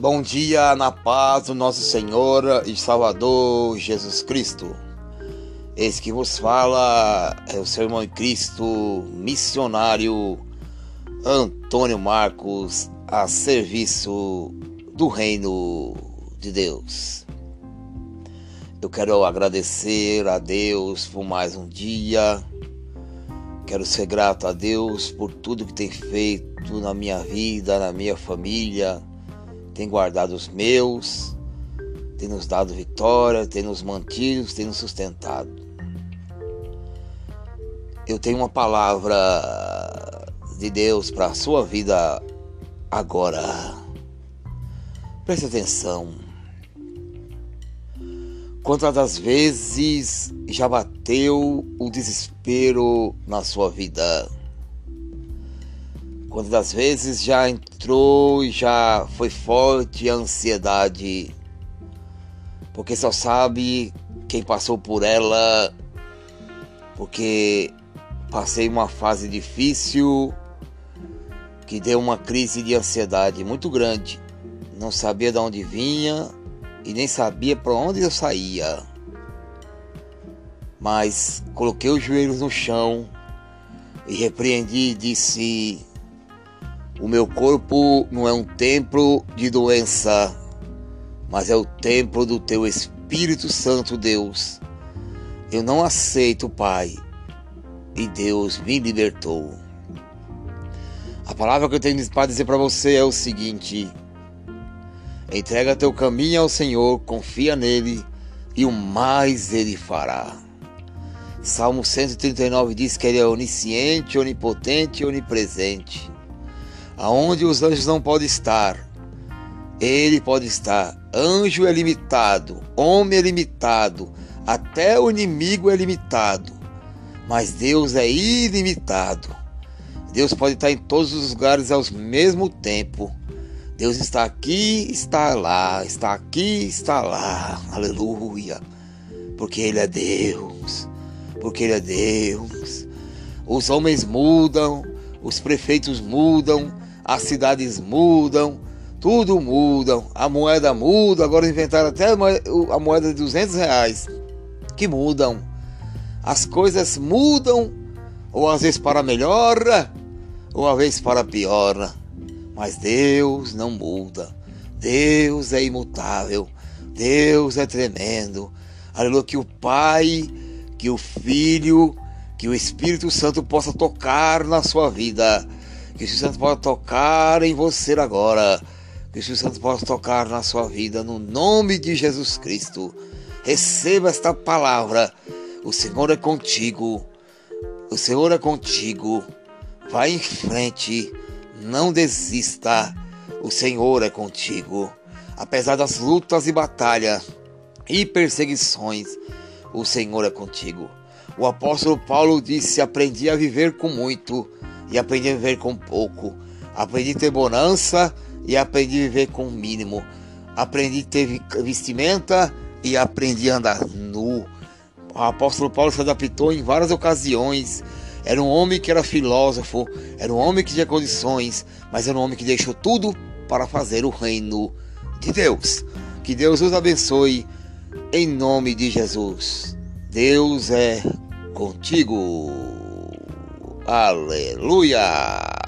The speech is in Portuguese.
Bom dia na paz do nosso Senhor e Salvador Jesus Cristo. Esse que vos fala é o seu irmão em Cristo, missionário Antônio Marcos, a serviço do Reino de Deus. Eu quero agradecer a Deus por mais um dia. Quero ser grato a Deus por tudo que tem feito na minha vida, na minha família tem guardado os meus, tem nos dado vitória, tem nos mantido, tem nos sustentado. Eu tenho uma palavra de Deus para a sua vida agora. Preste atenção. Quantas das vezes já bateu o desespero na sua vida? Quantas das vezes já entrou e já foi forte a ansiedade? Porque só sabe quem passou por ela. Porque passei uma fase difícil que deu uma crise de ansiedade muito grande. Não sabia de onde vinha e nem sabia para onde eu saía. Mas coloquei os joelhos no chão e repreendi e disse: o meu corpo não é um templo de doença, mas é o templo do teu Espírito Santo, Deus. Eu não aceito, Pai, e Deus me libertou. A palavra que eu tenho para dizer para você é o seguinte: entrega teu caminho ao Senhor, confia nele e o mais ele fará. Salmo 139 diz que ele é onisciente, onipotente e onipresente aonde os anjos não podem estar. Ele pode estar. Anjo é limitado, homem é limitado, até o inimigo é limitado. Mas Deus é ilimitado. Deus pode estar em todos os lugares ao mesmo tempo. Deus está aqui, está lá, está aqui, está lá. Aleluia. Porque Ele é Deus. Porque Ele é Deus. Os homens mudam, os prefeitos mudam, as cidades mudam, tudo muda, a moeda muda, agora inventaram até a moeda de 200 reais, que mudam. As coisas mudam, ou às vezes para melhor, ou às vezes para pior. Mas Deus não muda. Deus é imutável. Deus é tremendo. Aleluia, que o Pai, que o Filho, que o Espírito Santo possa tocar na sua vida que o Espírito Santo possa tocar em você agora. Que o Espírito Santo possa tocar na sua vida, no nome de Jesus Cristo. Receba esta palavra. O Senhor é contigo. O Senhor é contigo. Vai em frente. Não desista. O Senhor é contigo. Apesar das lutas e batalhas e perseguições, o Senhor é contigo. O apóstolo Paulo disse: Aprendi a viver com muito e aprendi a viver com pouco. Aprendi a ter bonança e aprendi a viver com o mínimo. Aprendi a ter vestimenta e aprendi a andar nu. O apóstolo Paulo se adaptou em várias ocasiões. Era um homem que era filósofo, era um homem que tinha condições, mas era um homem que deixou tudo para fazer o reino de Deus. Que Deus os abençoe em nome de Jesus. Deus é contigo. Aleluia!